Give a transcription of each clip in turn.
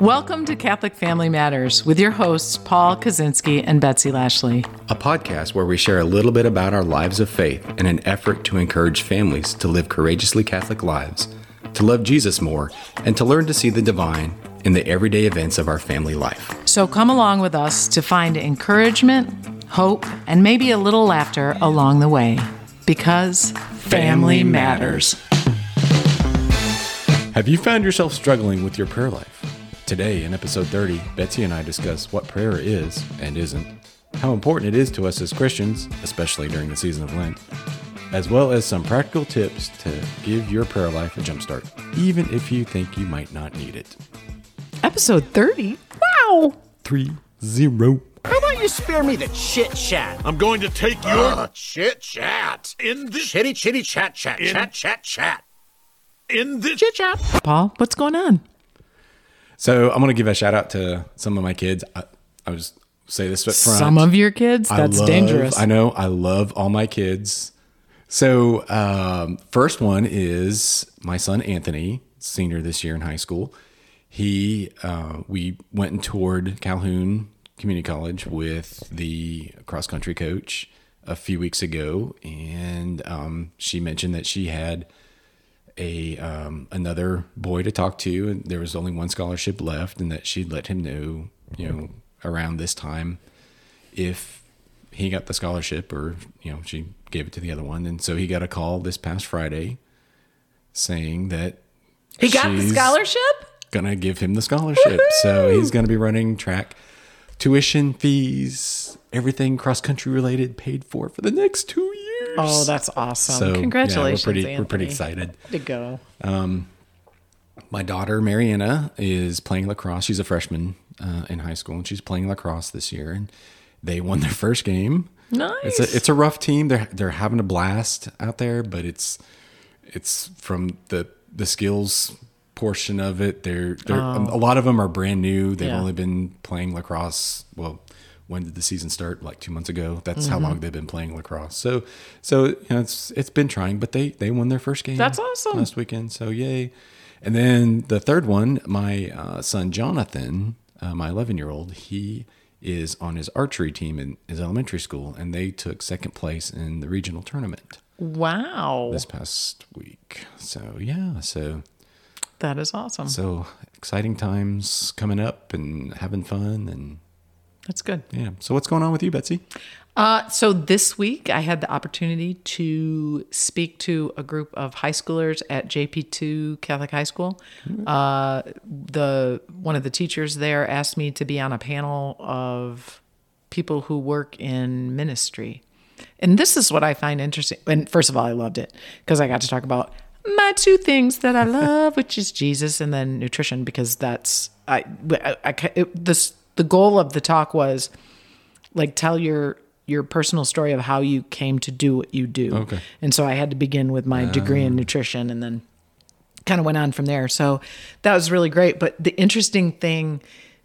Welcome to Catholic Family Matters with your hosts, Paul Kaczynski and Betsy Lashley. a podcast where we share a little bit about our lives of faith in an effort to encourage families to live courageously Catholic lives, to love Jesus more, and to learn to see the divine in the everyday events of our family life. So come along with us to find encouragement, hope, and maybe a little laughter along the way. Because family, Family matters. Have you found yourself struggling with your prayer life? Today, in episode 30, Betsy and I discuss what prayer is and isn't, how important it is to us as Christians, especially during the season of Lent, as well as some practical tips to give your prayer life a jumpstart, even if you think you might not need it. Episode 30? Wow! Three, zero. How about you spare me the chit chat? I'm going to take your Uh, chit chat. in the Chitty chitty chat chat In- chat chat chat. in the Chit chat. Paul, what's going on? So I'm gonna give a shout out to some of my kids. I, I was say this up front. Some of your kids? I That's love- dangerous. I know. I love all my kids. So um, first one is my son Anthony, senior this year in high school. He uh, we went and toured Calhoun Community College with the cross country coach a few weeks ago, and um, she mentioned that she had a um, another boy to talk to, and there was only one scholarship left, and that she'd let him know, you know, around this time if he got the scholarship or you know she gave it to the other one, and so he got a call this past Friday saying that he got the scholarship? Gonna give him the scholarship, so he's gonna be running track, tuition fees, everything cross country related paid for for the next two years. Oh, that's awesome. so yeah, Congratulations. we're pretty we're pretty excited. To go. my daughter Mariana is playing lacrosse. She's a freshman uh, in high school, and she's playing lacrosse this year. And they won their first game. Nice. It's a it's a rough team. They're they're having a blast out there, but it's it's from the the skills portion of it. They're they're a lot of them are brand new. They've Oh. Yeah. only been playing lacrosse. Well, when did the season start? Like two months ago. That's how Mm-hmm. long they've been playing lacrosse. So so you know, it's it's been trying, but they they won their first game. That's awesome. Last weekend. So yay. And then the third one, my uh, son Jonathan, uh, my 11 year old, he is on his archery team in his elementary school, and they took second place in the regional tournament Wow. this past week. So yeah, so That is awesome. so exciting times coming up and having fun and That's good. yeah. So what's going on with you, Betsy? Uh, so this week, I had the opportunity to speak to a group of high schoolers at JP2 Catholic High School. Uh, the one of the teachers there asked me to be on a panel of people who work in ministry, and this is what I find interesting. And first of all, I loved it because I got to talk about my two things that I love, which is Jesus and then nutrition, because that's I, I, I it, this the goal of the talk was like tell your your personal story of how you came to do what you do. Okay. And so I had to begin with my degree in ah. nutrition and then kind of went on from there. So that was really great. But the interesting thing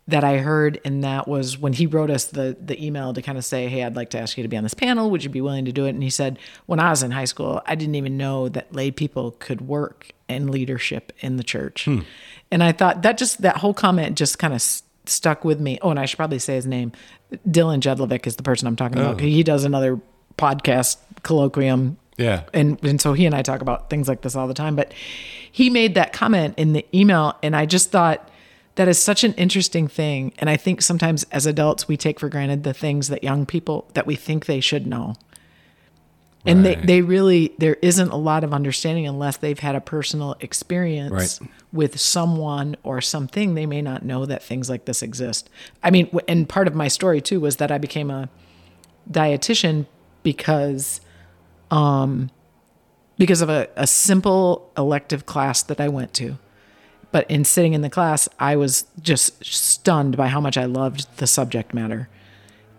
that I heard in that was when he wrote us the the email to kind of say, "Hey, I'd like to ask you to be on this panel. Would you be willing to do it?" And he said, "When I was in high school, I didn't even know that lay people could work in leadership in the church." Hmm. And I thought that just that whole comment just kind of stuck with me. Oh, and I should probably say his name. Dylan Jedlovic is the person I'm talking about. Oh. He does another podcast colloquium Yeah. and and so he and I talk about things like this all the time. But he made that comment in the email, and I just thought that is such an interesting thing. And I think sometimes as adults we take for granted the things that young people that we think they should know. And they, Right. they really there isn't a lot of understanding unless they've had a personal experience Right. with someone or something they may not know that things like this exist. I mean, and part of my story too was that I became a dietitian because um because of a, a simple elective class that I went to. But in sitting in the class, I was just stunned by how much I loved the subject matter.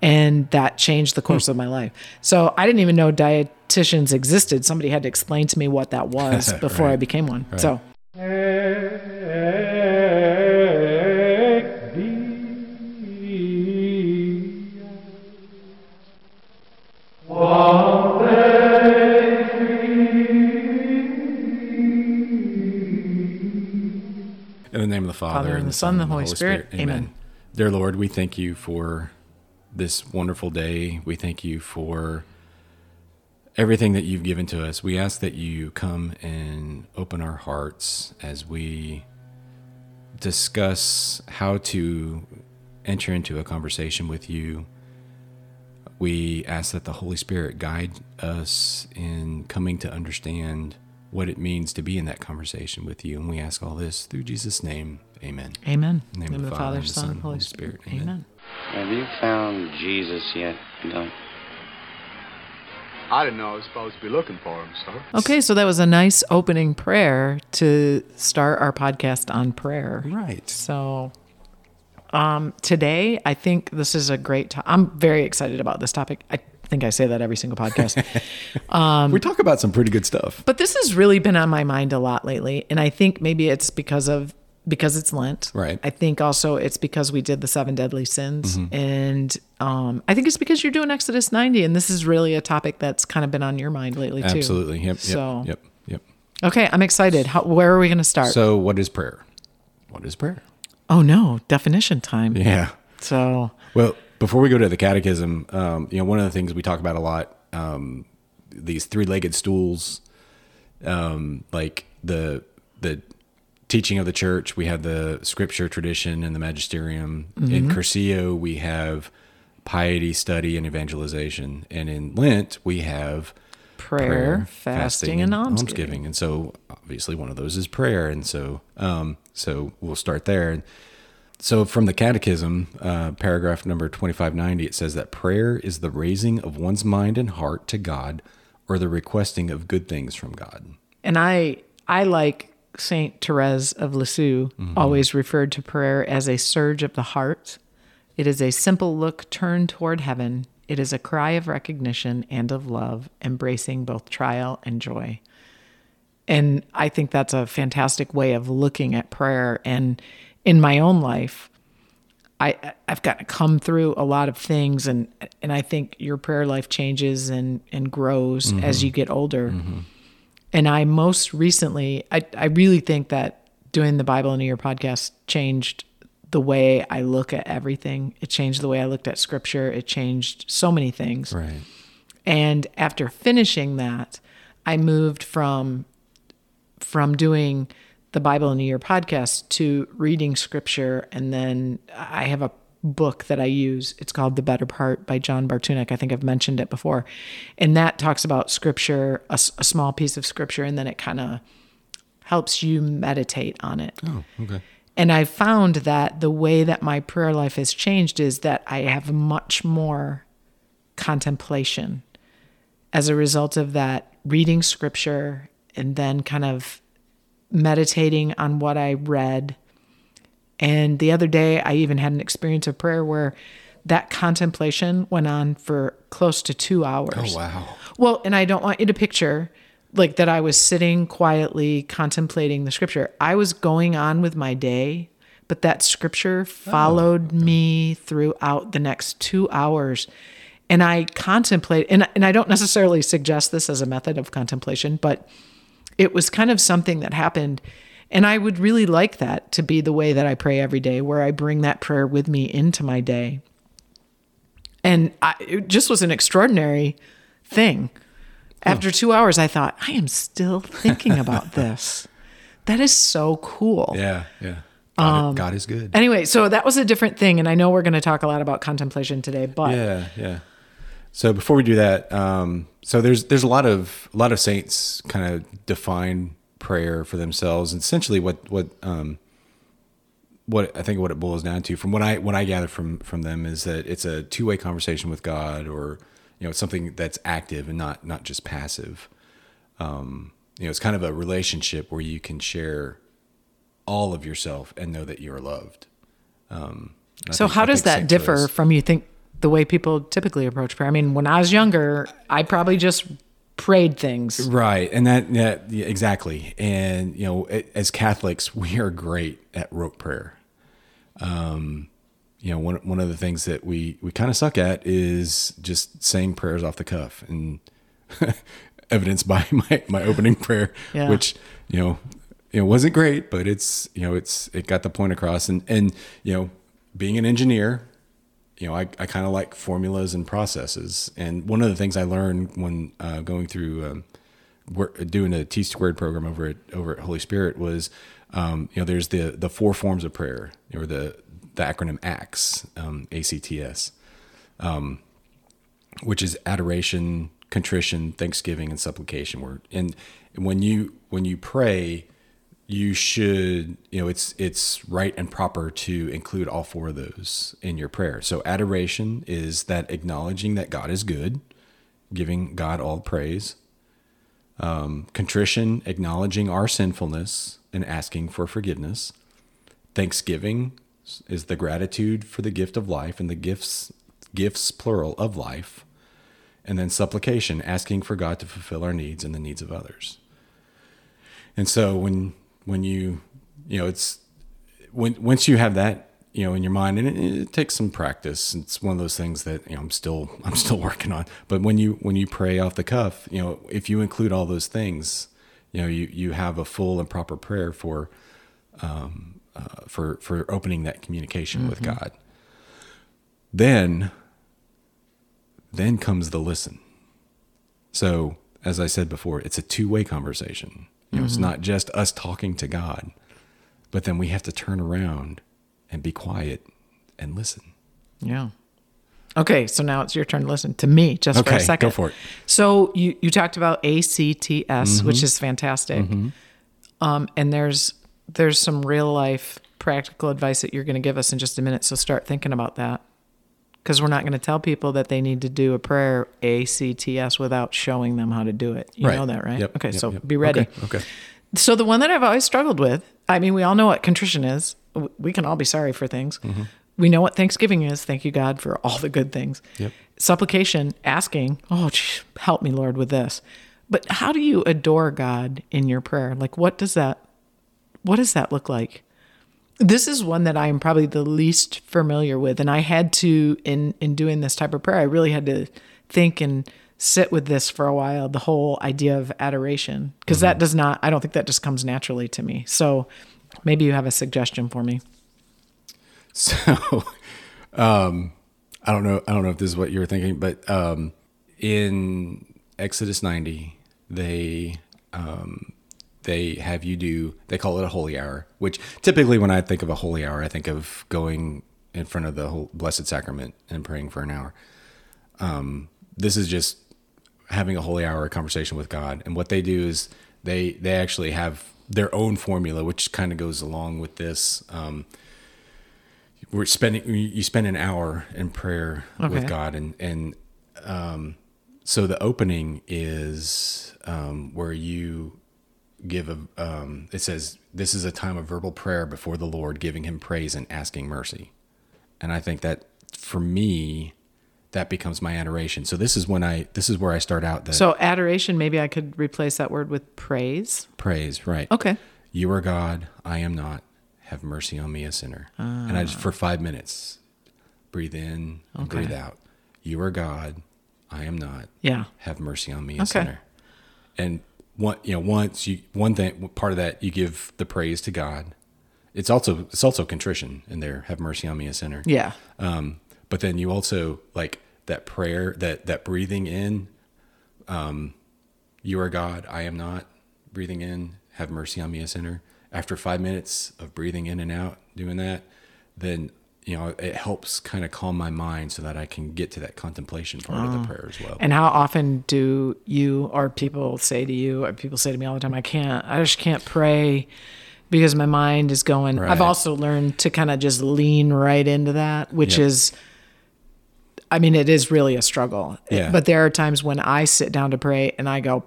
And that changed the course of my life. So I didn't even know dietitians existed. Somebody had to explain to me what that was before I became one. So In the name of the Father, and the Son, and the Holy Spirit. Amen. Dear Lord, we thank you for this wonderful day. We thank you for everything that you've given to us. We ask that you come and open our hearts as we discuss how to enter into a conversation with you. We ask that the Holy Spirit guide us in coming to understand what it means to be in that conversation with you. And we ask all this through Jesus' name. Amen. Amen. In the name of the Father, and the Son, and Holy Spirit. Amen. Amen. Have you found Jesus yet, Doug? I didn't know I was supposed to be looking for him, So. Okay, so that was a nice opening prayer to start our podcast on prayer. Right. So, um, today I think this is a great. To- I'm very excited about this topic. I think I say that every single podcast, Um, we talk about some pretty good stuff. but this has really been on my mind a lot lately, and I think maybe it's because of because it's Lent. Right. I think also it's because we did the seven deadly sins, Mm-hmm. and um, I think it's because you're doing Exodus 90, and this is really a topic that's kind of been on your mind lately too. Absolutely. Yep. Yep. So Yep. Yep. okay, I'm excited. How, where are we going to start? So, what is prayer? What is prayer? oh no, definition time. Yeah. So Well, before we go to the catechism, um, you know, one of the things we talk about a lot, um, these three-legged stools, um, like the the teaching of the church. We have the scripture tradition and the magisterium. In Cursillo, we have piety, study, and evangelization. And in Lent, we have prayer, fasting, and almsgiving. And so, obviously, one of those is prayer. And so, um, so we'll start there. So, from the Catechism, uh, paragraph number 2590, it says that prayer is the raising of one's mind and heart to God or the requesting of good things from God. And I I like Saint Therese of Lisieux mm-hmm. always referred to prayer as a surge of the heart. It is a simple look turned toward heaven. It is a cry of recognition and of love, embracing both trial and joy. And I think that's a fantastic way of looking at prayer. And in my own life, I I've got to come through a lot of things, and and I think your prayer life changes and and grows as mm-hmm. you get older. Mm-hmm. And I most recently, I I really think that doing the Bible in a Year podcast changed the way I look at everything. It changed the way I looked at Scripture. It changed so many things. Right. And after finishing that, I moved from from doing the Bible in a Year podcast to reading scripture. And then I have a book that I use. It's called The Better Part by John Bartunek. I think I've mentioned it before. And that talks about scripture—a small piece of scripture, and then it kind of helps you meditate on it. Oh, okay. And I found that the way that my prayer life has changed is that I have much more contemplation as a result of that reading scripture and then kind of meditating on what I read. And the other day, I even had an experience of prayer where that contemplation went on for close to two hours. Oh, wow. Well, and I don't want you to picture like that I was sitting quietly contemplating the scripture. I was going on with my day, but that scripture oh. followed me throughout the next two hours. And I contemplate, and, and I don't necessarily suggest this as a method of contemplation, but it was kind of something that happened. And I would really like that to be the way that I pray every day, where I bring that prayer with me into my day. And I, it just was an extraordinary thing. After two hours, I thought, I am still thinking about this. That is so cool. Yeah. Yeah. God, God is good. Anyway, so that was a different thing. And I know we're going to talk a lot about contemplation today, but Yeah, yeah. So before we do that, um, so there's there's a lot of a lot of saints kind of define prayer for themselves. And essentially, what what um, what I think what it boils down to, from what I what I gather from from them, is that it's a two way conversation with God, or you know, it's something that's active and not not just passive. Um, you know, it's kind of a relationship where you can share all of yourself and know that you are loved. Um, so think- how I does that differ from you think the way people typically approach prayer? I mean, when I was younger, I probably just prayed things. Right, and that, that yeah, exactly, and you know, a- as Catholics, we are great at rote prayer. Um, you know, one one of the things that we we kind of suck at is just saying prayers off the cuff, and evidenced by my my opening prayer, Yeah. which you know, it wasn't great, but it's you know it's it got the point across. And and you know, being an engineer, you know, I, I kind of like formulas and processes. And one of the things I learned when uh, going through um, work, doing a T squared program over at over at Holy Spirit was, um, you know, there's the the four forms of prayer, or the the acronym ACTS, um, ACTS, um, which is adoration, contrition, thanksgiving, and supplication. Where and when you when you pray, you should you know it's it's right and proper to include all four of those in your prayer. So adoration is that acknowledging that God is good, giving God all praise. Um, contrition, acknowledging our sinfulness and asking for forgiveness. Thanksgiving is the gratitude for the gift of life and the gifts gifts plural of life. And then supplication, asking for God to fulfill our needs and the needs of others. And so when when you you know it's when once you have that you know in your mind and it, it, takes some practice it's one of those things that you know i'm still i'm still working on. But when you when you pray off the cuff you know if you include all those things you know you you have a full and proper prayer for um uh, for for opening that communication mm-hmm. with god then then comes the listen. So as i said before it's a two-way conversation you know, mm-hmm. it's not just us talking to god but then we have to turn around and be quiet and listen. Yeah. Okay, so now it's your turn to listen to me just okay, for a second. Go for it. So you, you talked about ACTS, mm-hmm. which is fantastic. Mm-hmm. Um, and there's there's some real life practical advice that you're going to give us in just a minute. So start thinking about that. Because we're not going to tell people that they need to do a prayer ACTS without showing them how to do it. You right. know that, right? Yep, okay, yep, so yep. be ready. Okay, okay. So the one that I've always struggled with, I mean, we all know what contrition is. We can all be sorry for things. Mm-hmm. We know what Thanksgiving is. Thank you, God, for all the good things. Yep. Supplication, asking, oh, help me, Lord, with this. But how do you adore God in your prayer? Like, what does that, what does that look like? This is one that I am probably the least familiar with, and I had to in in doing this type of prayer. I really had to think and sit with this for a while the whole idea of adoration because mm-hmm. that does not i don't think that just comes naturally to me so maybe you have a suggestion for me so um i don't know i don't know if this is what you were thinking but um in exodus 90 they um they have you do they call it a holy hour which typically when i think of a holy hour i think of going in front of the whole blessed sacrament and praying for an hour um this is just having a holy hour a conversation with God. And what they do is they they actually have their own formula, which kind of goes along with this. Um, we're spending you spend an hour in prayer okay. with God, and and um, so the opening is um, where you give a. Um, it says this is a time of verbal prayer before the Lord, giving Him praise and asking mercy. And I think that for me, that becomes my adoration. So this is when I this is where I start out. That so adoration, maybe I could replace that word with praise. Praise, right? Okay. You are God, I am not. Have mercy on me, a sinner. Ah. And I just for five minutes breathe in and breathe out. You are God, I am not. Yeah. Have mercy on me, a okay. sinner. And one, you know, once you one thing part of that you give the praise to God. It's also it's also contrition in there. Have mercy on me, a sinner. Yeah. Um, but then you also like that prayer, that that breathing in, um, you are God, I am not. Breathing in, have mercy on me, a sinner. After five minutes of breathing in and out, doing that, then you know it helps kind of calm my mind so that I can get to that contemplation part oh. of the ah. prayer as well. And how often do you or people say to you, or people say to me all the time, I can't, I just can't pray because my mind is going. Right. I've also learned to kind of just lean right into that, which yep. is I mean, it is really a struggle. Yeah. But there are times when I sit down to pray and I go,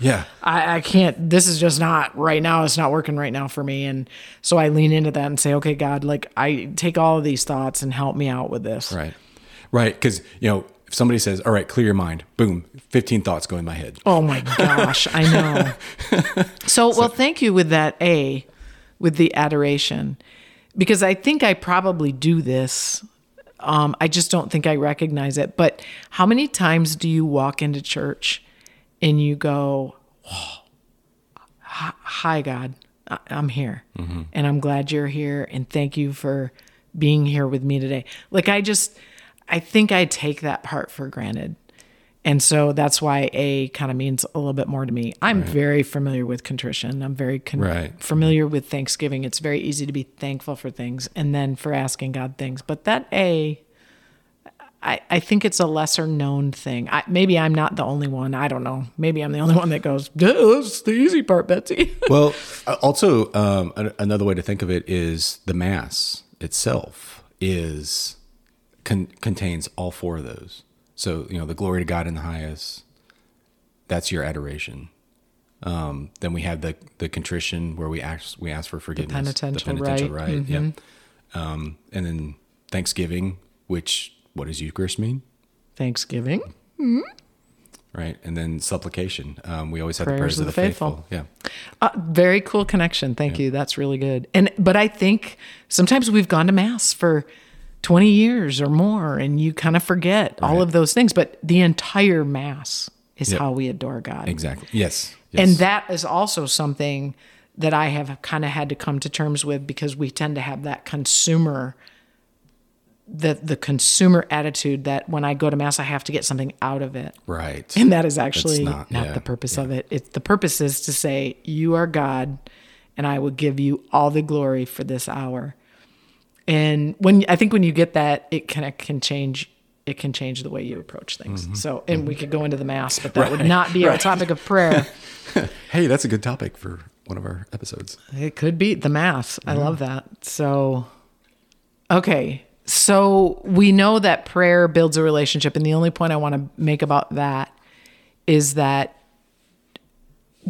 yeah, I, I can't, this is just not right now. It's not working right now for me. And so I lean into that and say, okay, God, like I take all of these thoughts and help me out with this. Right. Right. Cause, you know, if somebody says, all right, clear your mind, boom, 15 thoughts go in my head. Oh my gosh, I know. So, well, thank you with that A, with the adoration, because I think I probably do this um, I just don't think I recognize it. But how many times do you walk into church and you go, Hi, God, I'm here, mm-hmm. and I'm glad you're here, and thank you for being here with me today. Like I just, I think I take that part for granted. And so that's why A kind of means a little bit more to me. I'm very familiar with contrition. I'm very con- Right. familiar with Thanksgiving. It's very easy to be thankful for things and then for asking God things. But that A, I, I think it's a lesser known thing. I, maybe I'm not the only one. I don't know. Maybe I'm the only one that goes, "Yeah, that's the easy part, Betsy. Well, uh, also um, another way to think of it is the mass itself is con- contains all four of those. So you know the glory to God in the highest. That's your adoration. Um, then we have the the contrition where we ask we ask for forgiveness, penitential penitential rite. rite, yeah. Um, and then Thanksgiving, which what does Eucharist mean? Thanksgiving. Right, and then supplication. Um, we always have Prayers the prayers of the the faithful. faithful. Yeah, Uh, very cool connection. Thank you. That's really good. And but I think sometimes we've gone to mass for 20 years or more and you kind of forget all of those things, but the entire mass is Yep. how we adore God. exactly. Yes, yes. And that is also something that I have kind of had to come to terms with because we tend to have that consumer the the consumer attitude that when I go to mass I have to get something out of it. right. And that is actually That's not, yeah, the purpose yeah. of it. It's the purpose is to say, You are God, and I will give you all the glory for this hour. And when I think when you get that, it kind of can change. It can change the way you approach things. Mm-hmm. So, and we could go into the mass, but that would not be our topic of prayer. Hey, that's a good topic for one of our episodes. It could be the mass. I love that. So, okay. So we know that prayer builds a relationship. And the only point I want to make about that is that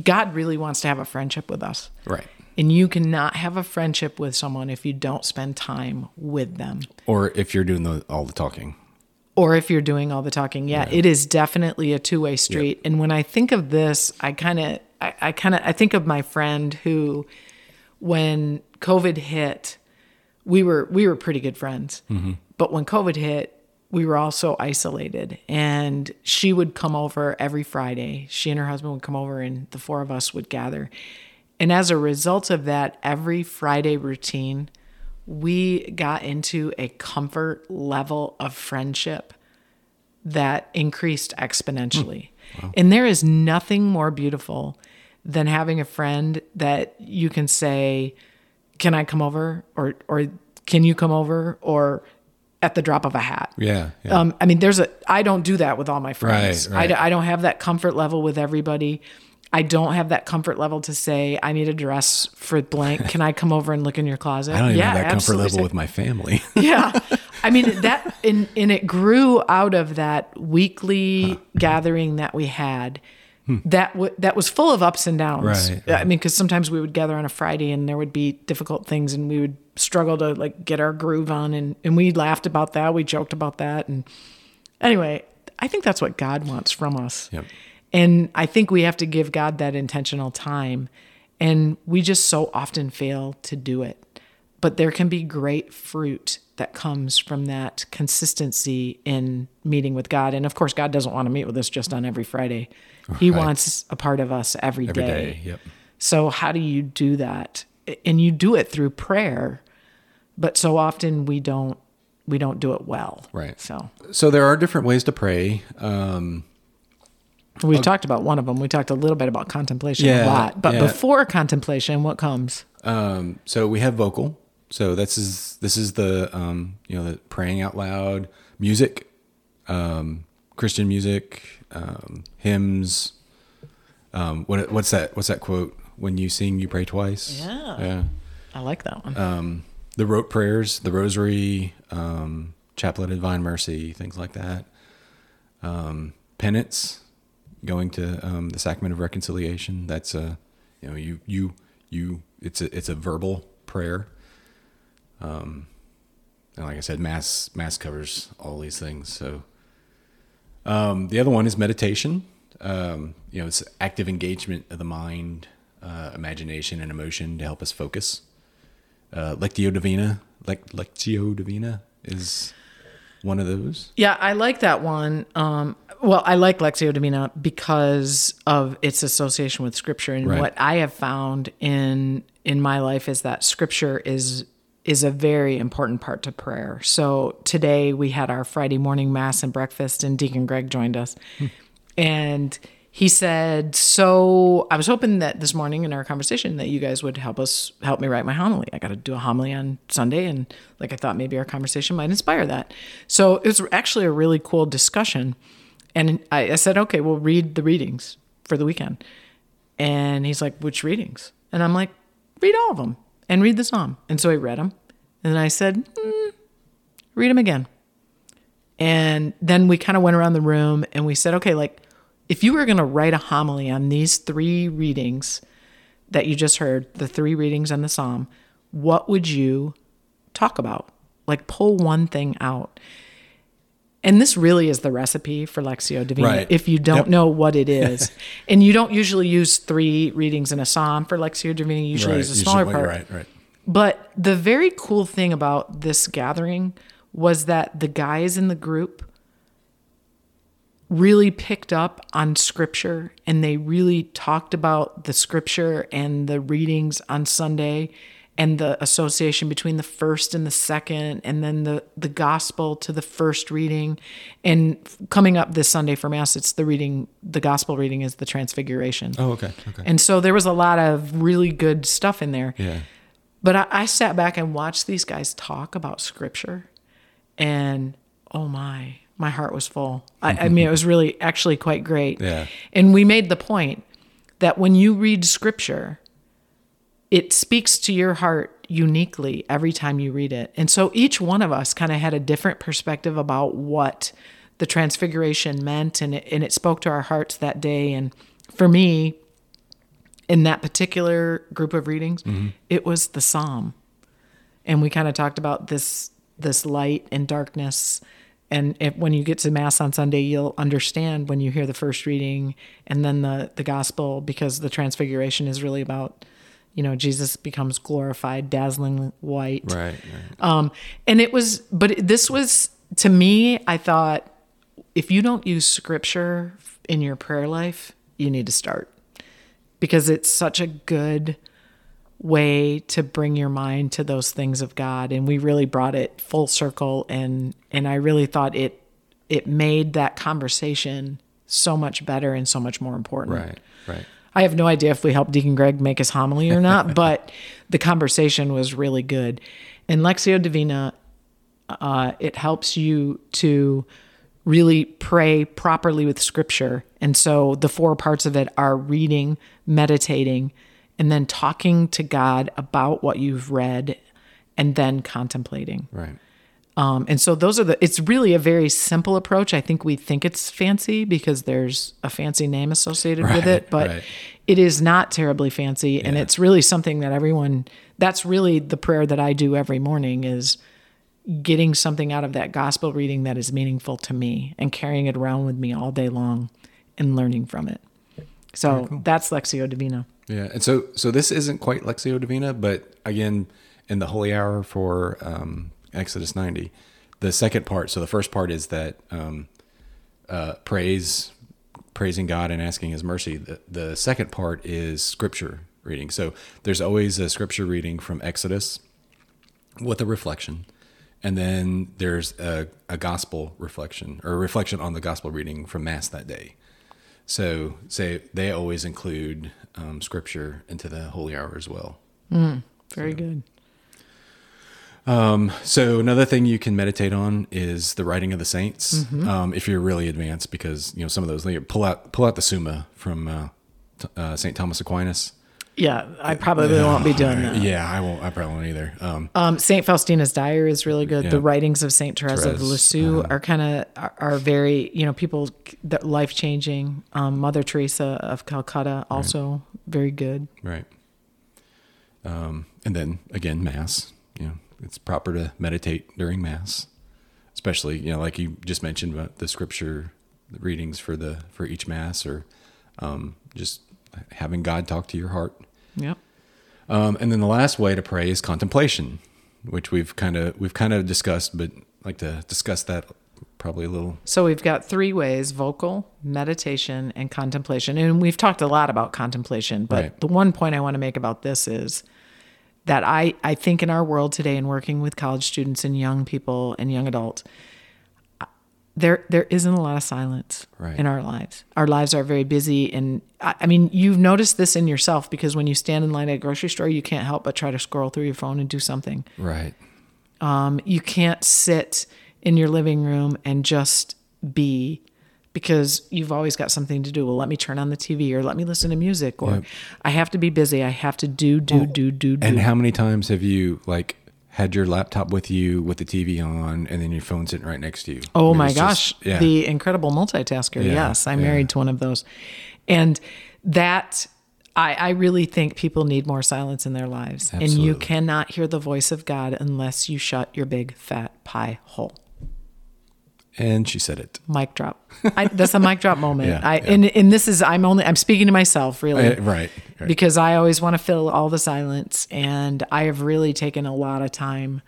God really wants to have a friendship with us. Right. And you cannot have a friendship with someone if you don't spend time with them Or if you're doing the, all the talking. or if you're doing all the talking. Yeah, it is definitely a two-way street. And when I think of this, I kind of I, I kind of I think of my friend who when COVID hit, we were we were pretty good friends. Mm-hmm. But when COVID hit, we were all so isolated and she would come over every Friday. She and her husband would come over and the four of us would gather. And as a result of that, every Friday routine, we got into a comfort level of friendship that increased exponentially. Hmm. And there is nothing more beautiful than having a friend that you can say, "Can I come over?" or or "Can you come over?" or at the drop of a hat. Yeah. yeah. Um, I mean, there's a. I don't do that with all my friends. Right, right. I, I don't have that comfort level with everybody. I don't have that comfort level to say I need a dress for blank. Can I come over and look in your closet? I don't even yeah, have that comfort level with my family. yeah, I mean that, and and it grew out of that weekly gathering that we had. That w- that was full of ups and downs. Hmm. Right, I mean, because sometimes we would gather on a Friday and there would be difficult things, and we would struggle to like get our groove on, and and we laughed about that, we joked about that, and anyway, I think that's what God wants from us. Yep. And I think we have to give God that intentional time. And we just so often fail to do it. But there can be great fruit that comes from that consistency in meeting with God. And of course, God doesn't want to meet with us just on every Friday, He Right. wants a part of us every day. Every day. Yep. So, how do you do that? And you do it through prayer. But so often we don't. We don't do it well. Right. So So there are different ways to pray. Um, we talked about one of them. We talked a little bit about contemplation a Yeah, lot. But yeah. before contemplation, what comes? um, so we have vocal. So this is this is the um, you know the praying out loud music, um, Christian music, um, hymns. Um, what what's that? What's that quote? When you sing, you pray twice. Yeah. Yeah. I like that one. um, the rote prayers, the rosary, um, chaplet of divine mercy, things like that. Um, penance, going to um, the sacrament of reconciliation. That's a, you know, you you you. It's a it's a verbal prayer. Um, and like I said, mass mass covers all these things. So, um, the other one is meditation. Um, you know, it's active engagement of the mind, uh, imagination, and emotion to help us focus uh, Lectio Divina, Lec- Lectio Divina is one of those. Yeah, I like that one. Um, Well, I like Lectio Divina because of its association with Scripture, and Right. what I have found in in my life is that Scripture is is a very important part to prayer. So today we had our Friday morning mass and breakfast, and Deacon Greg joined us, hmm. and he said, "So I was hoping that this morning in our conversation that you guys would help us help me write my homily. I got to do a homily on Sunday, and like I thought maybe our conversation might inspire that. So it was actually a really cool discussion." And I, I said, okay, we'll read the readings for the weekend. And he's like, which readings? And I'm like, read all of them and read the psalm. And so I read them. And then I said, mm, read them again. And then we kind of went around the room and we said, okay, like if you were going to write a homily on these three readings that you just heard, the three readings and the psalm, what would you talk about? Like pull one thing out. And this really is the recipe for Lectio Divina. Right. If you don't Yep. know what it is, and you don't usually use three readings in a psalm for Lectio Divina, you usually Right. use a smaller should- part. Right, right. But the very cool thing about this gathering was that the guys in the group really picked up on scripture and they really talked about the scripture and the readings on Sunday and the association between the first and the second and then the the gospel to the first reading and coming up this Sunday for mass it's the reading the gospel reading is the transfiguration. Oh, okay. Okay. And so there was a lot of really good stuff in there. yeah. But I, I sat back and watched these guys talk about scripture, and oh my, my heart was full. I, I mean, it was really actually quite great. Yeah. And we made the point that when you read scripture, it speaks to your heart uniquely every time you read it. And so each one of us kind of had a different perspective about what the transfiguration meant, and it, and it spoke to our hearts that day. And for me, in that particular group of readings, mm-hmm. it was the psalm. And we kind of talked about this this light and darkness. And if, when you get to mass on Sunday, you'll understand when you hear the first reading and then the the gospel, because the transfiguration is really about, you know, Jesus becomes glorified, dazzling white. Right. right. Um, and it was, but this was to me. I thought, if you don't use scripture in your prayer life, you need to start because it's such a good way to bring your mind to those things of God. And we really brought it full circle, and and I really thought it it made that conversation so much better and so much more important. Right. Right. I have no idea if we helped Deacon Greg make his homily or not, but the conversation was really good. And Lectio Divina, uh, it helps you to really pray properly with scripture. And so the four parts of it are reading, meditating, and then talking to God about what you've read, and then contemplating. Right. Um, and so those are the, it's really a very simple approach. I think we think it's fancy because there's a fancy name associated with it, but right. it is not terribly fancy. And it's really something that everyone, that's really the prayer that I do every morning is getting something out of that gospel reading that is meaningful to me and carrying it around with me all day long and learning from it. So that's Lectio Divina. Yeah, and so so this isn't quite Lectio Divina, but again, in the Holy Hour for um, Exodus ninety, the second part. So the first part is that um, uh, praise, praising God and asking His mercy. The the second part is Scripture reading. So there's always a Scripture reading from Exodus with a reflection, and then there's a, a gospel reflection or a reflection on the gospel reading from Mass that day. So say they always include um, scripture into the holy hour as well. Very good. So another thing you can meditate on is the writing of the saints. Mm-hmm. Um, if you're really advanced, because you know some of those like, pull out pull out the Summa from uh, uh, Saint Thomas Aquinas. Yeah, I probably won't be doing that. Yeah, I won't. I probably won't either. Um, Um, Saint Faustina's diary is really good. Yeah. The writings of Saint Therese of Lisieux uh-huh. are kind of are, are very you know people life changing. Um, Mother Teresa of Calcutta also very good. right. Um, and then again, mass. Know, it's proper to meditate during mass, especially you know, like you just mentioned about the scripture readings for the for each mass, or um, just having God talk to your heart. Yep. Um, and then the last way to pray is contemplation, which we've kind of we've kind of discussed, but like to discuss that probably a little. So we've got three ways vocal, meditation, and contemplation. And we've talked a lot about contemplation, but Right. the one point I want to make about this is that I, I think in our world today and working with college students and young people and young adults, there there isn't a lot of silence Right. in our lives. Our lives are very busy and I, I mean you've noticed this in yourself because when you stand in line at a grocery store you can't help but try to scroll through your phone and do something Right. Um, you can't sit in your living room and just be because you've always got something to do. Well, let me turn on the TV or let me listen to music or Yep. I have to be busy. I have to do, do, do, do, do. And how many times have you like had your laptop with you with the TV on, and then your phone sitting right next to you? I Oh mean, my gosh, just- yeah. the incredible multitasker. Yeah, yes, I'm yeah. married to one of those. And that I, I really think people need more silence in their lives. And you cannot hear the voice of God unless you shut your big fat pie hole. And she said it. Mic drop. I, that's a mic drop moment. Yeah, I yeah. and and this is I'm only I'm speaking to myself really. Uh, right, right. Because I always want to fill all the silence and I have really taken a lot of time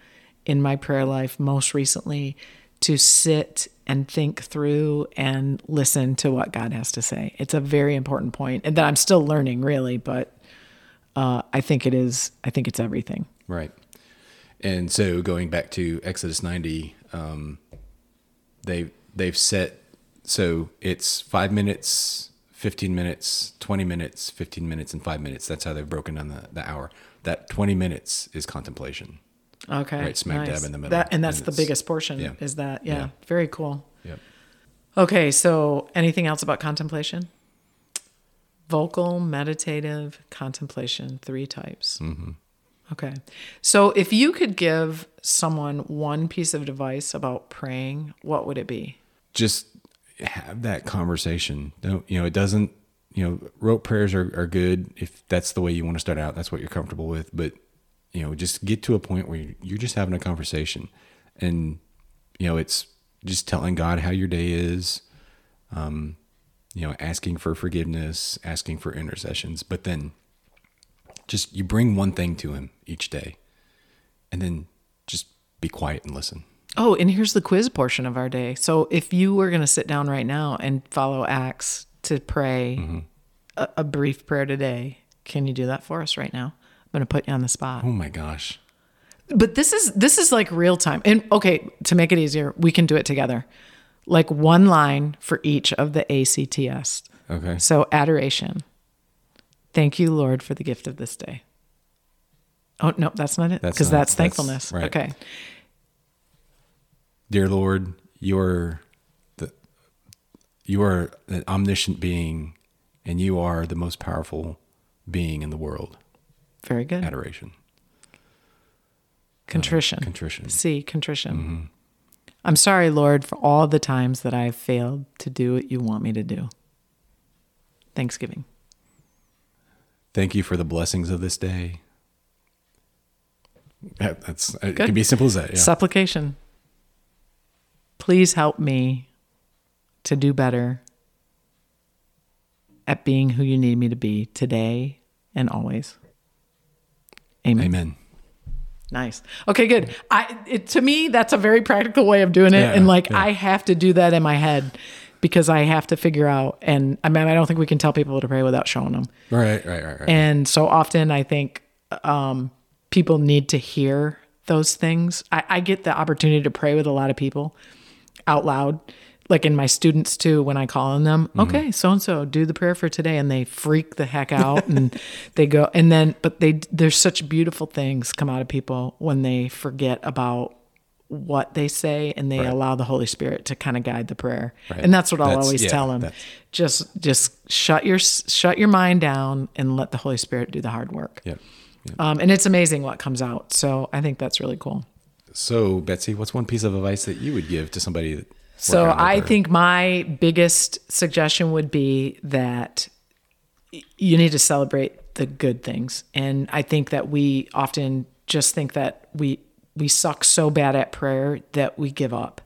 in my prayer life most recently to sit and think through and listen to what God has to say. It's a very important point and that I'm still learning really, but uh, I think it is I think it's everything. Right. And so going back to Exodus 90, um, they they've set so it's five minutes, 15 minutes, 20 minutes, 15 minutes, and five minutes. That's how they've broken down the, the hour. That 20 minutes is contemplation. Okay. Right smack dab in the middle. That, and that's And the biggest portion yeah. is that. Yeah, Yeah. Very cool. Yep. Okay, so anything else about contemplation? Vocal, meditative, contemplation, three types. Mm-hmm. Okay. So if you could give someone one piece of advice about praying, what would it be? Just have that conversation. Don't, you know, it doesn't, you know, rote prayers are, are good if that's the way you want to start out. That's what you're comfortable with. But, you know, just get to a point where you- you're just having a conversation. And, you know, it's just telling God how your day is, um, you know, asking for forgiveness, asking for intercessions. But then just you bring one thing to Him each day and then just be quiet and listen. Oh, and here's the quiz portion of our day. So if you were going to sit down right now and follow Acts to pray Mm-hmm. a, a brief prayer today, can you do that for us right now? I'm going to put you on the spot. Oh my gosh. But this is this is like real time. And okay, to make it easier, we can do it together. Like one line for each of the ACTS. Okay. So adoration. Thank you, Lord, for the gift of this day. Oh no, that's not it. Because that's, that's- thankfulness. right. Okay. Dear Lord, you're the you are an omniscient being and you are the most powerful being in the world. Very good. Adoration. Contrition. Uh, contrition. C, contrition. Mm-hmm. I'm sorry, Lord, for all the times that I have failed to do what you want me to do. Thanksgiving. Thank you for the blessings of this day. Yeah, that's it Good. can be as simple as that. Yeah. Supplication. Please help me to do better at being who you need me to be today and always. Amen. Amen. Nice. Okay, good. I it, to me that's a very practical way of doing it, Yeah, and like yeah. I have to do that in my head because I have to figure out. And I mean, I don't think we can tell people to pray without showing them. Right, right, right, right. And so often I think um, people need to hear those things. I, I get the opportunity to pray with a lot of people out loud, like in my students too, when I call on them, okay, so and so, do the prayer for today. And they freak the heck out and they go, and then, but they, there's such beautiful things come out of people when they forget about what they say and they Right. allow the Holy Spirit to kind of guide the prayer. Right. And that's what I'll That's- always yeah, tell them. that's- Just, just shut your, shut your mind down and let the Holy Spirit do the hard work. Yep. yep. Um, and it's amazing what comes out. So I think that's really cool. So, Betsy, what's one piece of advice that you would give to somebody that So I think my biggest suggestion would be that you need to celebrate the good things. And I think that we often just think that we we suck so bad at prayer that we give up.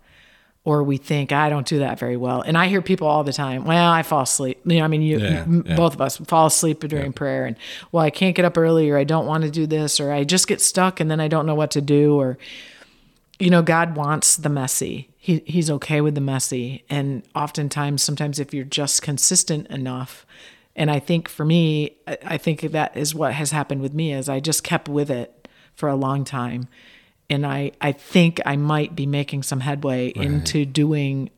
Or we think I don't do that very well, and I hear people all the time. Well, I fall asleep. You know, I mean, you, Yeah, m- yeah. both of us fall asleep during prayer, and well, I can't get up early, or I don't want to do this, or I just get stuck, and then I don't know what to do, or you know, God wants the messy. he he's okay with the messy. And oftentimes, sometimes if you're just consistent enough, and I think for me, I, I think that is what has happened with me is I just kept with it for a long time. And I, I think I might be making some headway into doing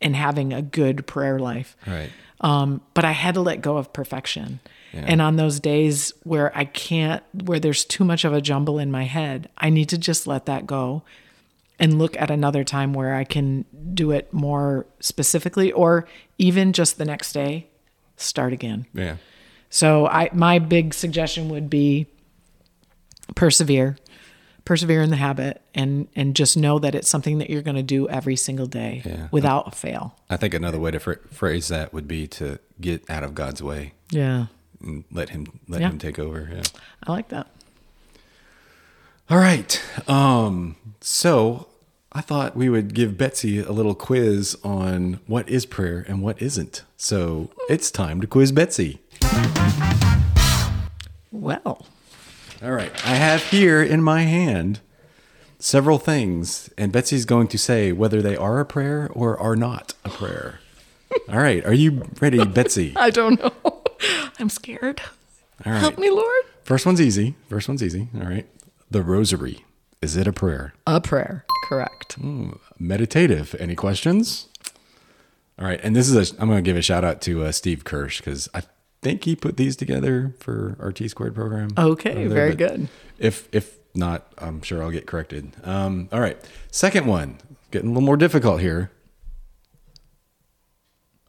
and having a good prayer life. Right. Um, but I had to let go of perfection. Yeah. And on those days where I can't, where there's too much of a jumble in my head, I need to just let that go and look at another time where I can do it more specifically or even just the next day, start again. Yeah. So I my big suggestion would be persevere. Persevere in the habit and and just know that it's something that you're going to do every single day Yeah. without fail. I think another way to phr phrase that would be to get out of God's way Yeah. and let him let Yeah. him take over. Yeah. I like that. All right. Um, so I thought we would give Betsy a little quiz on what is prayer and what isn't. So it's time to quiz Betsy. Well, All right. I have here in my hand several things, and Betsy's going to say whether they are a prayer or are not a prayer. All right. Are you ready, Betsy? I don't know. I'm scared. All right. Help me, Lord. First one's easy. First one's easy. All right. The rosary. Is it a prayer? A prayer. Correct. meditative. Any questions? All right, and this is a. I'm going to give a shout out to uh, Steve Kirsch because I think he put these together for our T squared program. Okay, very good. If if not, I'm sure I'll get corrected. Um, all right, second one, getting a little more difficult here.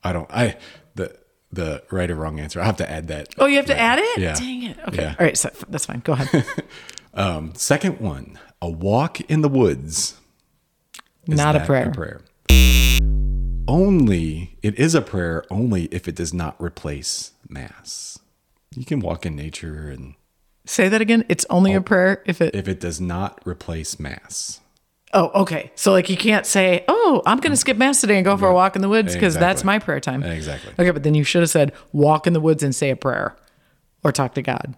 I don't. I the the right or wrong answer. I have to add that. Oh, you have to add it? Yeah. Dang it. Okay. Yeah. All right. So that's fine. Go ahead. Um, second one, a walk in the woods. Is Not a prayer. A prayer. Only it is a prayer only if it does not replace mass. You can walk in nature and Say that again. It's only a prayer if it. if it does not replace mass. Oh, okay. So like you can't say, "Oh, I'm going to skip mass today and go for a walk in the woods" because that's my prayer time. Exactly. Okay, but then you should have said, "Walk in the woods and say a prayer, or talk to God."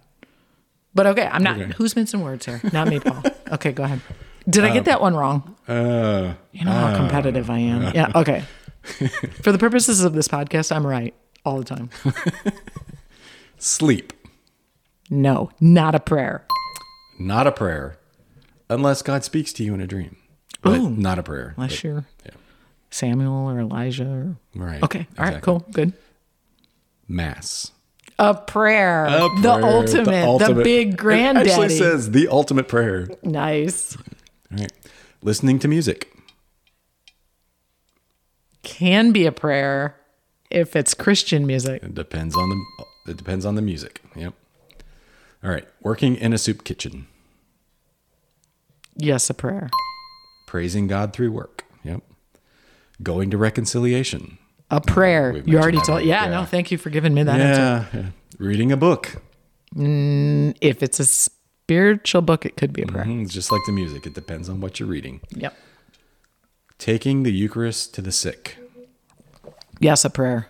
But okay, I'm not. Okay. Who's mincing words here? Not me, Paul. Okay, go ahead. Did I get that one wrong? Uh, You know how competitive I am. Yeah. Okay. For the purposes of this podcast, I'm right all the time. sleep, No, not a prayer. not a prayer, unless God speaks to you in a dream. But Ooh. not a prayer. Unless But- you're yeah. Elijah or Elijah. Or... Right. Okay. All right. Exactly. Cool. Good. Mass. A prayer. A The, prayer, ultimate, the big It granddaddy. actually says the ultimate prayer. nice. All right. Listening to music. Can be a prayer if it's Christian music. It depends on the it depends on the music. Yep. All right. Working in a soup kitchen. Yes, a prayer. Praising God through work. Yep. Going to reconciliation. A prayer. we've You already told. Yeah, Yeah. No, thank you for giving me that answer. Yeah, yeah. Reading a book. If it's a spiritual book, it could be a prayer. Mm, It's just like the music. It depends on what you're reading. Yep. Taking the Eucharist to the sick. Yes, a prayer.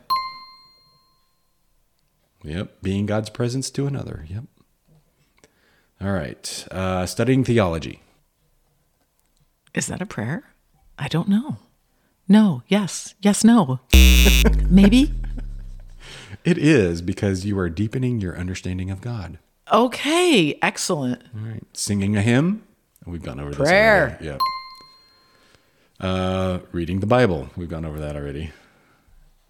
Yep. Being God's presence to another. Yep. All right. Uh, studying theology. Is that a prayer? I don't know. No. Yes. Yes. No. Maybe. It is because you are deepening your understanding of God. Okay. Excellent. All right. Singing a hymn. We've gone over this. Prayer. Yep. Uh, reading the Bible. We've gone over that already.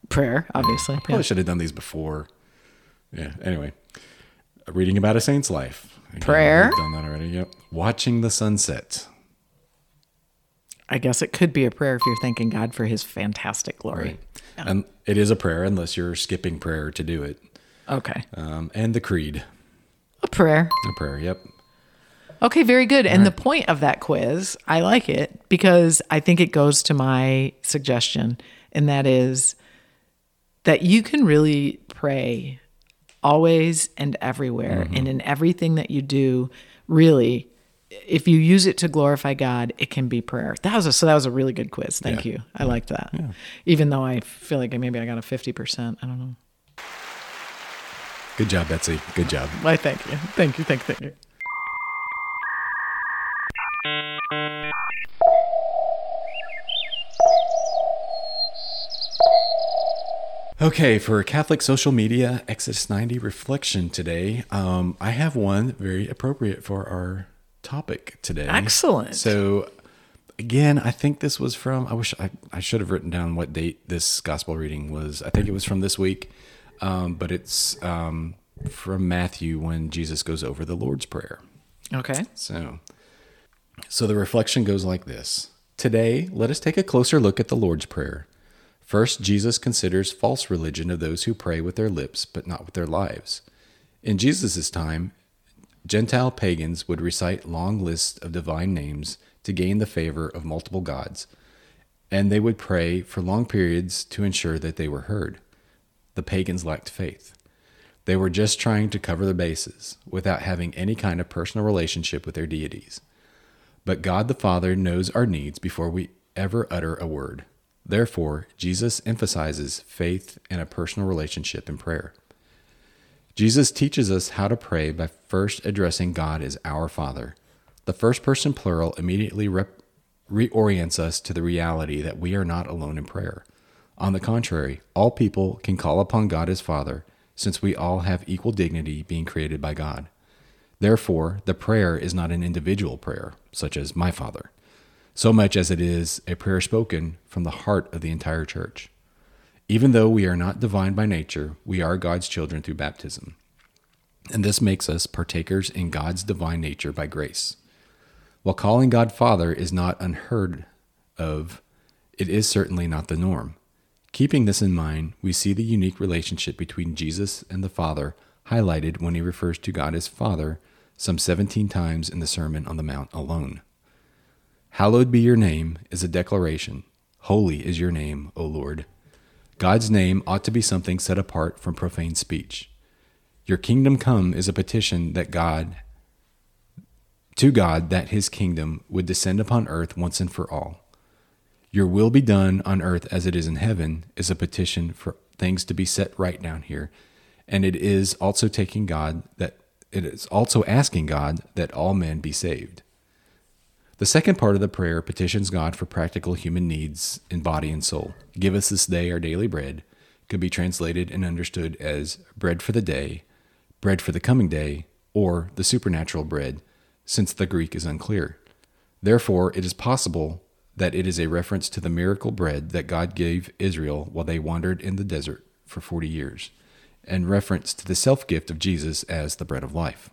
Prayer, obviously. Probably Yeah. should have done these before. Yeah. Anyway, reading about a saint's life. Again, Prayer. We've done that already. Yep. Watching the sunset. I guess it could be a prayer if you're thanking God for his fantastic glory. And it is a prayer unless you're skipping prayer to do it. Okay. Um, and the creed. A prayer. A prayer. Yep. Okay, very good. And the point of that quiz, I like it because I think it goes to my suggestion, and that is that you can really pray always and everywhere mm-hmm. and in everything that you do, really. If you use it to glorify God, it can be prayer. That was a, so that was a really good quiz. Thank Yeah. you. I liked that. Even though I feel like maybe I got a 50%. I don't know. Good job, Betsy. Good job. Why, thank you. Thank you. Thank you. Thank you. Okay, for Catholic social media Exodus 90 reflection today, um, I have one very appropriate for our topic today. Excellent. So, again, I think this was from, I wish I, I should have written down what date this gospel reading was. I think it was from this week, um, but it's um, from Matthew when Jesus goes over the Lord's Prayer. Okay. So, so the reflection goes like this. Today, let us take a closer look at the Lord's Prayer. First, Jesus considers false religion of those who pray with their lips but not with their lives. In Jesus' time, Gentile pagans would recite long lists of divine names to gain the favor of multiple gods, and they would pray for long periods to ensure that they were heard. The pagans lacked faith. They were just trying to cover their bases without having any kind of personal relationship with their deities. But God the Father knows our needs before we ever utter a word. Therefore, Jesus emphasizes faith and a personal relationship in prayer. Jesus teaches us how to pray by first addressing God as our Father. The first person plural immediately rep- reorients us to the reality that we are not alone in prayer. On the contrary, all people can call upon God as Father, since we all have equal dignity being created by God. Therefore, the prayer is not an individual prayer, such as my Father, so much as it is a prayer spoken from the heart of the entire church. Even though we are not divine by nature, we are God's children through baptism. And this makes us partakers in God's divine nature by grace. While calling God Father is not unheard of, it is certainly not the norm. Keeping this in mind, we see the unique relationship between Jesus and the Father highlighted when he refers to God as Father some 17 times in the Sermon on the Mount alone. Hallowed be your name is a declaration. Holy is your name, O Lord. God's name ought to be something set apart from profane speech. Your kingdom come is a petition that God to God that his kingdom would descend upon earth once and for all. Your will be done on earth as it is in heaven is a petition for things to be set right down here. And it is also taking God that it is also asking God that all men be saved. The second part of the prayer petitions God for practical human needs in body and soul. Give us this day our daily bread could be translated and understood as bread for the day, bread for the coming day, or the supernatural bread, since the Greek is unclear. Therefore, it is possible that it is a reference to the miracle bread that God gave Israel while they wandered in the desert for 40 years, and reference to the self gift of Jesus as the bread of life.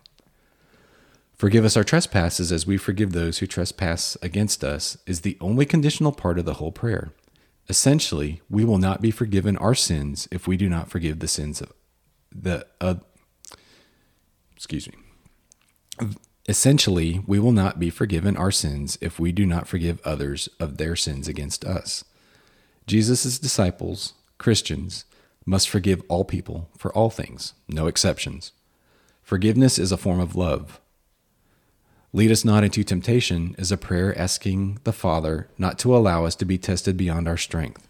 Forgive us our trespasses as we forgive those who trespass against us is the only conditional part of the whole prayer. Essentially, we will not be forgiven our sins if we do not forgive the sins of the uh, excuse me. Essentially, we will not be forgiven our sins if we do not forgive others of their sins against us. Jesus' disciples, Christians, must forgive all people for all things, no exceptions. Forgiveness is a form of love. Lead us not into temptation is a prayer asking the Father not to allow us to be tested beyond our strength.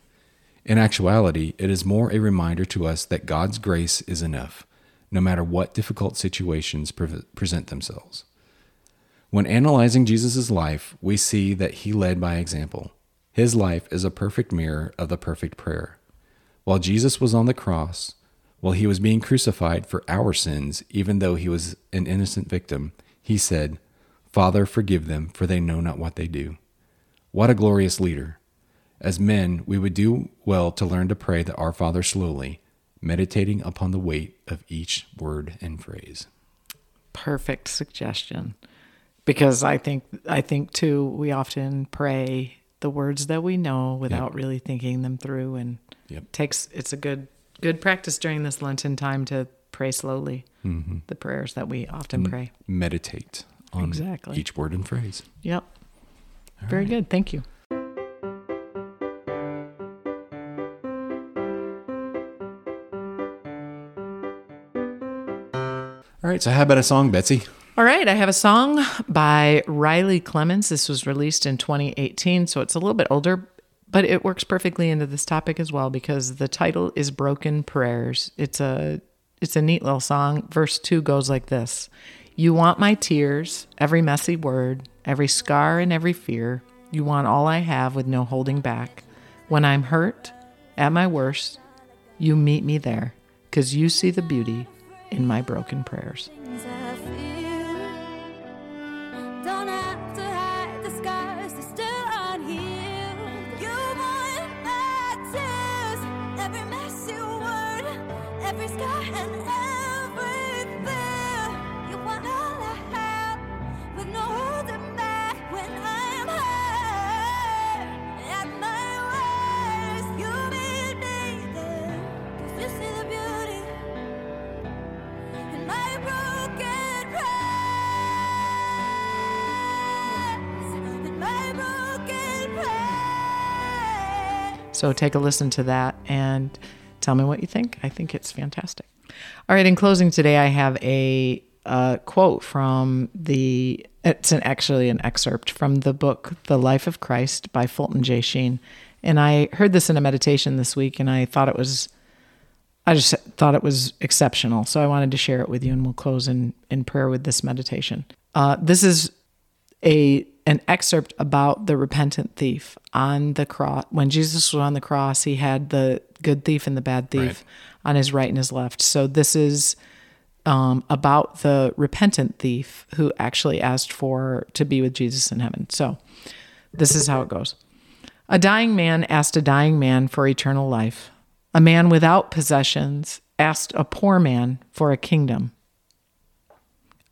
In actuality, it is more a reminder to us that God's grace is enough, no matter what difficult situations pre- present themselves. When analyzing Jesus' life, we see that he led by example. His life is a perfect mirror of the perfect prayer. While Jesus was on the cross, while he was being crucified for our sins, even though he was an innocent victim, he said, Father, forgive them, for they know not what they do. What a glorious leader! As men, we would do well to learn to pray the Our Father slowly, meditating upon the weight of each word and phrase. Perfect suggestion. Because I think I think too we often pray the words that we know without really thinking them through and Yep. takes it's a good good practice during this Lenten time to pray slowly Mm-hmm. the prayers that we often pray. Meditate on Exactly. each word and phrase. Yep. Very good. Thank you. All right, so how about a song, Betsy? All right, I have a song by Riley Clemmons. This was released in 2018, so it's a little bit older, but it works perfectly into this topic as well because the title is Broken Prayers. It's a it's a neat little song. Verse 2 goes like this. You want my tears, every messy word, every scar and every fear. You want all I have with no holding back. When I'm hurt, at my worst, you meet me there because you see the beauty in my broken prayers. things I feel. So take a listen to that and tell me what you think. I think it's fantastic. All right, in closing today, I have a, uh quote from the, it's an, actually an excerpt from the book, The Life of Christ by Fulton J. Sheen. And I heard this in a meditation this week and I thought it was, I just thought it was exceptional. So I wanted to share it with you and we'll close in, in prayer with this meditation. Uh, this is a an excerpt about the repentant thief on the cross. When Jesus was on the cross, he had the good thief and the bad thief Right. on his right and his left. So this is um, about the repentant thief who actually asked for to be with Jesus in heaven. So this is how it goes. A dying man asked a dying man for eternal life. A man without possessions asked a poor man for a kingdom.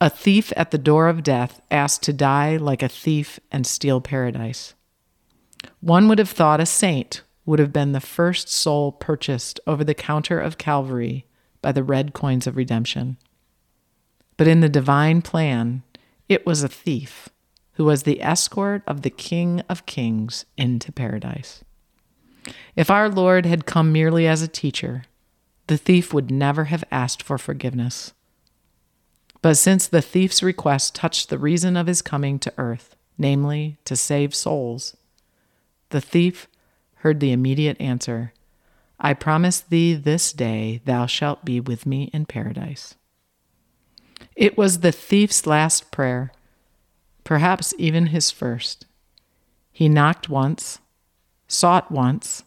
A thief at the door of death asked to die like a thief and steal paradise. One would have thought a saint would have been the first soul purchased over the counter of Calvary by the red coins of redemption. But in the divine plan, it was a thief who was the escort of the King of Kings into paradise. If our Lord had come merely as a teacher, the thief would never have asked for forgiveness. But since the thief's request touched the reason of his coming to earth, namely to save souls, the thief heard the immediate answer I promise thee this day thou shalt be with me in paradise. It was the thief's last prayer, perhaps even his first. He knocked once, sought once,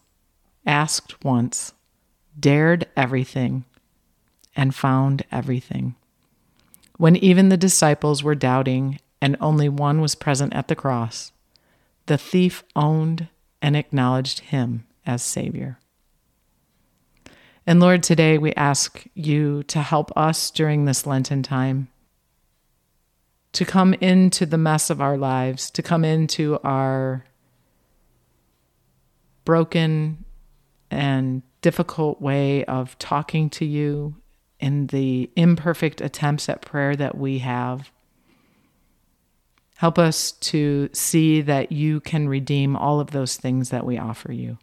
asked once, dared everything, and found everything. When even the disciples were doubting and only one was present at the cross, the thief owned and acknowledged him as Savior. And Lord, today we ask you to help us during this Lenten time to come into the mess of our lives, to come into our broken and difficult way of talking to you in the imperfect attempts at prayer that we have. Help us to see that you can redeem all of those things that we offer you.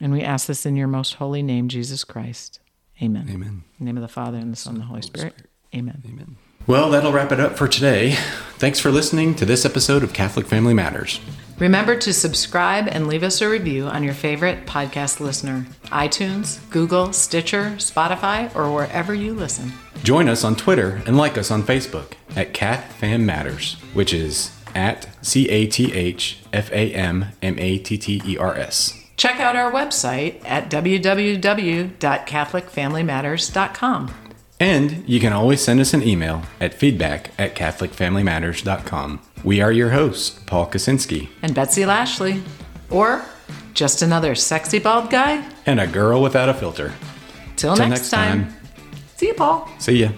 And we ask this in your most holy name, Jesus Christ. Amen. Amen. In the name of the Father, and the Son, and the Holy Spirit. Amen. Amen. Well, that'll wrap it up for today. Thanks for listening to this episode of Catholic Family Matters. Remember to subscribe and leave us a review on your favorite podcast listener iTunes, Google, Stitcher, Spotify, or wherever you listen. Join us on Twitter and like us on Facebook at Cath Fam Matters, which is at C A T H F A M M A T T E R S. Check out our website at www.catholicfamilymatters.com. And you can always send us an email at feedback at CatholicFamilyMatters.com. We are your hosts, Paul Kaczynski, And Betsy Lashley. Or just another sexy bald guy? and a girl without a filter. Till Till next, next time. time. See you, Paul. See ya.